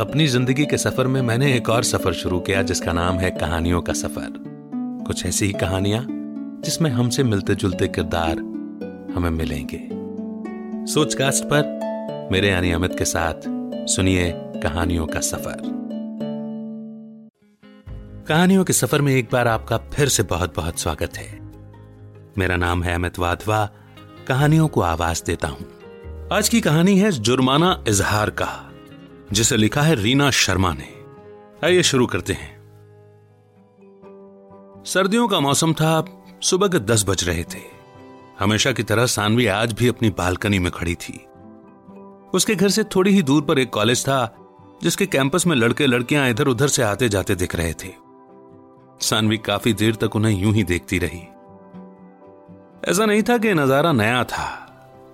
अपनी ज़िंदगी के सफ़र में मैंने एक और सफ़र शुरू किया, जिसका नाम है कहानियों का सफ़र। कुछ ऐसी ही कहानियाँ, जिसमें हमसे मिलते जुलते किरदार हमें मिलेंगे। सोचकास्ट पर मेरे यानी अमित के साथ सुनिए कहानियों का सफ़र। कहानियों के सफ़र में एक बार आपका फिर से बहुत बहुत स्वागत है। मेरा नाम है अमित वाधवा, कहानियों को आवाज़ देता हूँ। आज की कहानी है जुर्माना इजहार का। जिसे लिखा है रीना शर्मा ने। आइए शुरू करते हैं। सर्दियों का मौसम था, सुबह के दस बज रहे थे। हमेशा की तरह सानवी आज भी अपनी बालकनी में खड़ी थी। उसके घर से थोड़ी ही दूर पर एक कॉलेज था, जिसके कैंपस में लड़के लड़कियाँ इधर उधर से आते जाते दिख रहे थे। सानवी काफ़ी देर तक उन्हें यूँ ही देखती रही। ऐसा नहीं था कि नज़ारा नया था,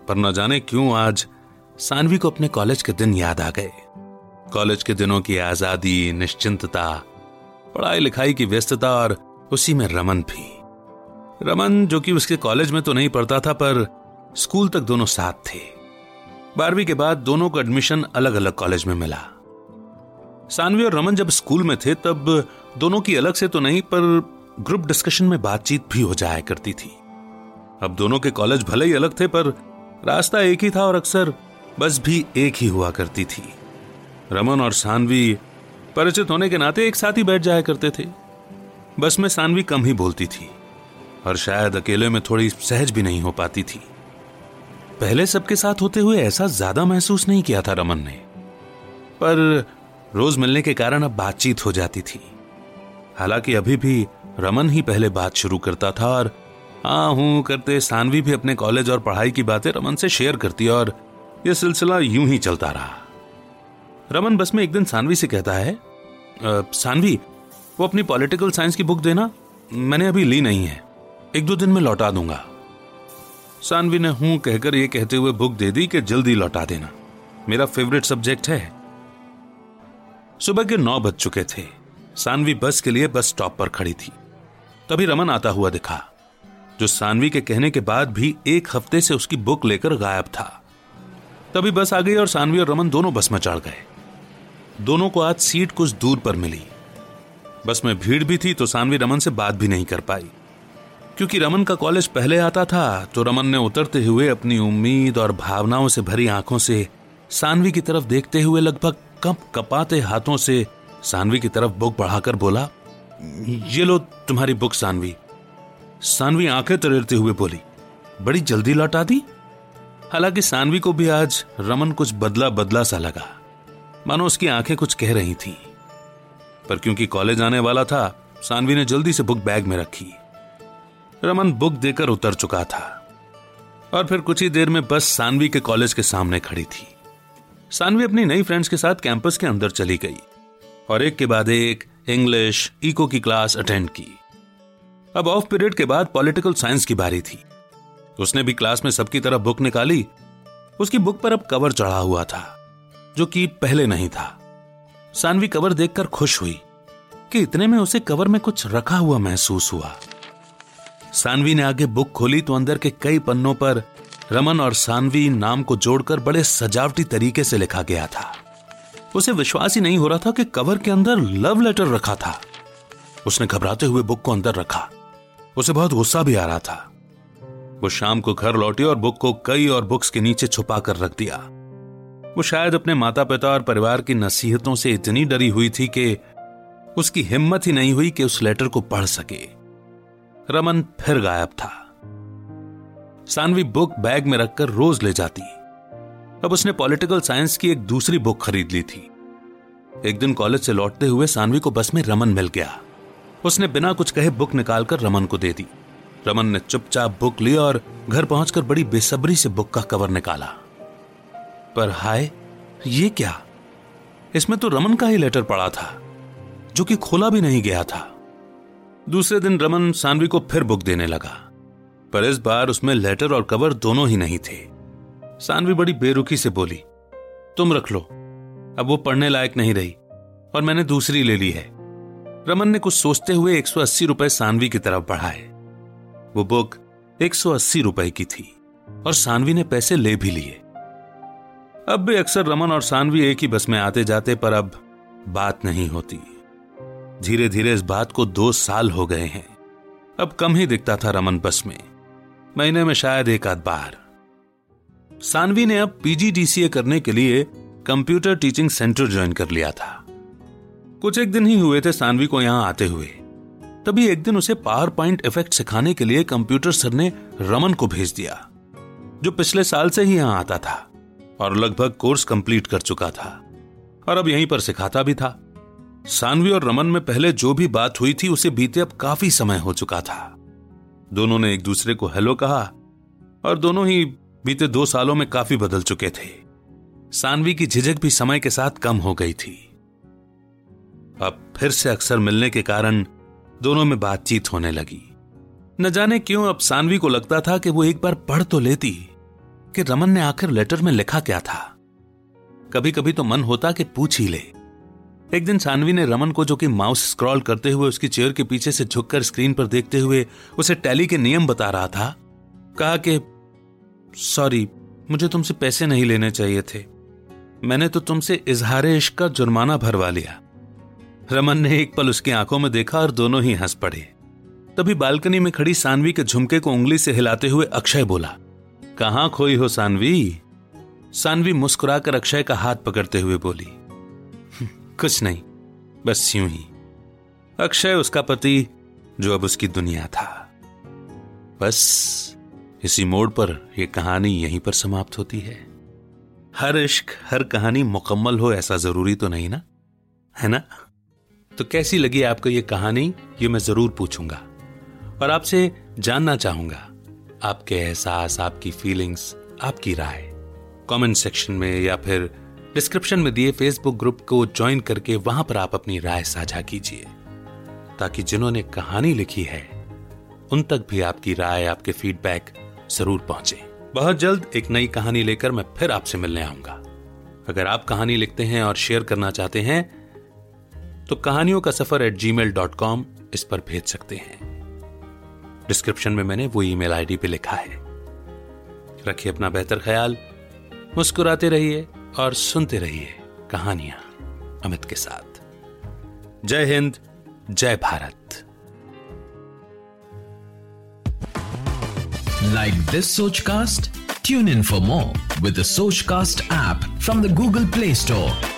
पर न जाने क्यों आज सानवी को अपने कॉलेज के दिन याद आ गए। कॉलेज के दिनों की आज़ादी, निश्चिंतता पढ़ाई लिखाई की व्यस्तता और उसी में रमन भी। रमन जो कि उसके कॉलेज में तो नहीं पढ़ता था, पर स्कूल तक दोनों साथ थे। बारहवीं के बाद दोनों को एडमिशन अलग अलग कॉलेज में मिला। सानवी और रमन जब स्कूल में थे, तब दोनों की अलग से तो नहीं, पर ग्रुप डिस्कशन में बातचीत भी हो जाया करती थी। अब दोनों के कॉलेज भले ही अलग थे, पर रास्ता एक ही था और अक्सर बस भी एक ही हुआ करती थी। रमन और सानवी परिचित होने के नाते एक साथ ही बैठ जाया करते थे। बस में सानवी कम ही बोलती थी और शायद अकेले में थोड़ी सहज भी नहीं हो पाती थी। पहले सबके साथ होते हुए ऐसा ज़्यादा महसूस नहीं किया था रमन ने। पर रोज मिलने के कारण अब बातचीत हो जाती थी। हालाँकि अभी भी रमन ही पहले बात शुरू करता था और आ हूँ करते सानवी भी अपने कॉलेज और पढ़ाई की बातें रमन से शेयर करती और यह सिलसिला यूँ ही चलता रहा। रमन बस में एक दिन सानवी से कहता है सानवी, वो अपनी पॉलिटिकल साइंस की बुक देना मैंने अभी ली नहीं है। एक दो दिन में लौटा दूँगा। सानवी ने हूँ कहकर यह कहते हुए बुक दे दी कि जल्दी लौटा देना। मेरा फेवरेट सब्जेक्ट है। सुबह के नौ बज चुके थे। सानवी बस के लिए बस स्टॉप पर खड़ी थी। तभी रमन आता हुआ दिखा, जो सानवी के कहने के बाद भी एक हफ़्ते से उसकी बुक लेकर गायब था। तभी बस आ गई और सानवी और रमन दोनों बस में चढ़ गए। दोनों को आज सीट कुछ दूर पर मिली। बस में भीड़ भी थी तो सानवी रमन से बात भी नहीं कर पाई। क्योंकि रमन का कॉलेज पहले आता था तो रमन ने उतरते हुए अपनी उम्मीद और भावनाओं से भरी आँखों से सानवी की तरफ़ देखते हुए लगभग कप कपाते हाथों से सानवी की तरफ़ बुक बढ़ाकर बोला, ये लो तुम्हारी बुक, सानवी। सानवी आँखें तरेरते हुए बोली, बड़ी जल्दी लौटा दी? हालाँकि सानवी को भी आज रमन कुछ बदला बदला सा लगा। मानो उसकी आँखें कुछ कह रही थी। पर क्योंकि कॉलेज आने वाला था, सानवी ने जल्दी से बुक बैग में रखी। रमन बुक देकर उतर चुका था। और फिर कुछ ही देर में बस सानवी के कॉलेज के सामने खड़ी थी। सानवी अपनी नई फ्रेंड्स के साथ कैंपस के अंदर चली गई और एक के बाद एक इंग्लिश, इको की क्लास अटेंड की। अब ऑफ़ पीरियड के बाद पॉलिटिकल साइंस की बारी थी। उसने भी क्लास में सबकी तरफ़ बुक निकाली। उसकी बुक पर अब कवर चढ़ा हुआ था। जो कि पहले नहीं था। सानवी कवर देखकर खुश हुई कि इतने में उसे कवर में कुछ रखा हुआ महसूस हुआ। सानवी ने आगे बुक खोली तो अंदर के कई पन्नों पर रमन और सानवी नाम को जोड़कर बड़े सजावटी तरीके से लिखा गया था। उसे विश्वास ही नहीं हो रहा था कि कवर के अंदर लव लेटर रखा था। उसने घबराते हुए बुक को अंदर रखा। उसे बहुत गुस्सा भी आ रहा था। वो शाम को घर लौटी और बुक को कई और बुक्स के नीचे छुपा कर रख दिया। वो शायद अपने माता पिता और परिवार की नसीहतों से इतनी डरी हुई थी कि उसकी हिम्मत ही नहीं हुई कि उस लेटर को पढ़ सके। रमन फिर गायब था। सानवी बुक बैग में रखकर रोज ले जाती। अब उसने पॉलिटिकल साइंस की एक दूसरी बुक खरीद ली थी। एक दिन कॉलेज से लौटते हुए सानवी को बस में रमन मिल गया। उसने बिना कुछ कहे बुक निकालकर रमन को दे दी। रमन ने चुपचाप बुक ली और घर पहुंचकर बड़ी बेसब्री से बुक का कवर निकाला। पर हाय, ये क्या? इसमें तो रमन का ही लेटर पड़ा था, जो कि खोला भी नहीं गया था। दूसरे दिन रमन सानवी को फिर बुक देने लगा, पर इस बार उसमें लेटर और कवर दोनों ही नहीं थे। सानवी बड़ी बेरुखी से बोली, तुम रख लो, अब वो पढ़ने लायक नहीं रही, और मैंने दूसरी ले ली है। रमन ने कुछ सोचते हुए 180 रुपए सानवी की तरफ़ बढ़ाए। वो बुक 180 रुपए की थी, और सानवी ने पैसे ले भी लिए। अब भी अक्सर रमन और सानवी एक ही बस में आते जाते, पर अब बात नहीं होती। धीरे धीरे इस बात को दो साल हो गए हैं। अब कम ही दिखता था रमन बस में। महीने में शायद एक आध बार। सानवी ने अब पीजीडीसीए करने के लिए कंप्यूटर टीचिंग सेंटर ज्वाइन कर लिया था। कुछ एक दिन ही हुए थे सानवी को यहाँ आते हुए। तभी एक दिन उसे पावर पॉइंट इफ़ेक्ट सिखाने के लिए कंप्यूटर सर ने रमन को भेज दिया, जो पिछले साल से ही यहाँ आता था। और लगभग कोर्स कंप्लीट कर चुका था। और अब यहीं पर सिखाता भी था। सानवी और रमन में पहले जो भी बात हुई थी, उसे बीते अब काफ़ी समय हो चुका था। दोनों ने एक दूसरे को हेलो कहा, और दोनों ही बीते दो सालों में काफ़ी बदल चुके थे। सानवी की झिझक भी समय के साथ कम हो गई थी। अब फिर से अक्सर मिलने के कारण दोनों में बातचीत होने लगी। न जाने क्यों अब सानवी को लगता था कि वो एक बार पढ़ तो लेती। कि रमन ने आखिर लेटर में लिखा क्या था। कभी कभी तो मन होता कि पूछ ही ले। एक दिन सानवी ने रमन को जो कि माउस स्क्रॉल करते हुए उसकी चेयर के पीछे से झुककर स्क्रीन पर देखते हुए उसे टैली के नियम बता रहा था, कहा कि, सॉरी, मुझे तुमसे पैसे नहीं लेने चाहिए थे। मैंने तो तुमसे इजहार इश्क का जुर्माना भरवा लिया। रमन ने एक पल उसकी आँखों में देखा और दोनों ही हंस पड़े। तभी बालकनी में खड़ी सानवी के झुमके को उंगली से हिलाते हुए अक्षय बोला कहाँ खोई हो सानवी? सानवी मुस्कुराकर अक्षय का हाथ पकड़ते हुए बोली हम्म, कुछ नहीं बस यूँ ही। अक्षय उसका पति जो अब उसकी दुनिया था। बस इसी मोड़ पर यह कहानी यहीं पर समाप्त होती है। हर इश्क हर कहानी मुकम्मल हो ऐसा ज़रूरी तो नहीं ना? है ना? तो कैसी लगी आपको ये कहानी ये मैं ज़रूर पूछूँगा। और आपसे जानना चाहूँगा आपके एहसास, आपकी फीलिंग्स आपकी राय। कमेंट सेक्शन में या फिर डिस्क्रिप्शन में दिए फेसबुक ग्रुप को ज्वाइन करके वहाँ पर आप अपनी राय साझा कीजिए। ताकि जिन्होंने कहानी लिखी है, उन तक भी आपकी राय, आपके फीडबैक ज़रूर पहुँचे। बहुत जल्द एक नई कहानी लेकर मैं फिर आपसे मिलने आऊँगा। अगर आप कहानी लिखते हैं और शेयर करना चाहते हैं तो कहानियों का सफ़र at Gmail dot com इस पर भेज सकते हैं। डिस्क्रिप्शन में मैंने वो ईमेल आईडी पे लिखा है। रखिए अपना बेहतर ख्याल, मुस्कुराते रहिए और सुनते रहिए कहानियाँ अमित के साथ। जय हिंद, जय Bharat. Like this Soch cast tune in for more with Soch cast app from the Google Play Store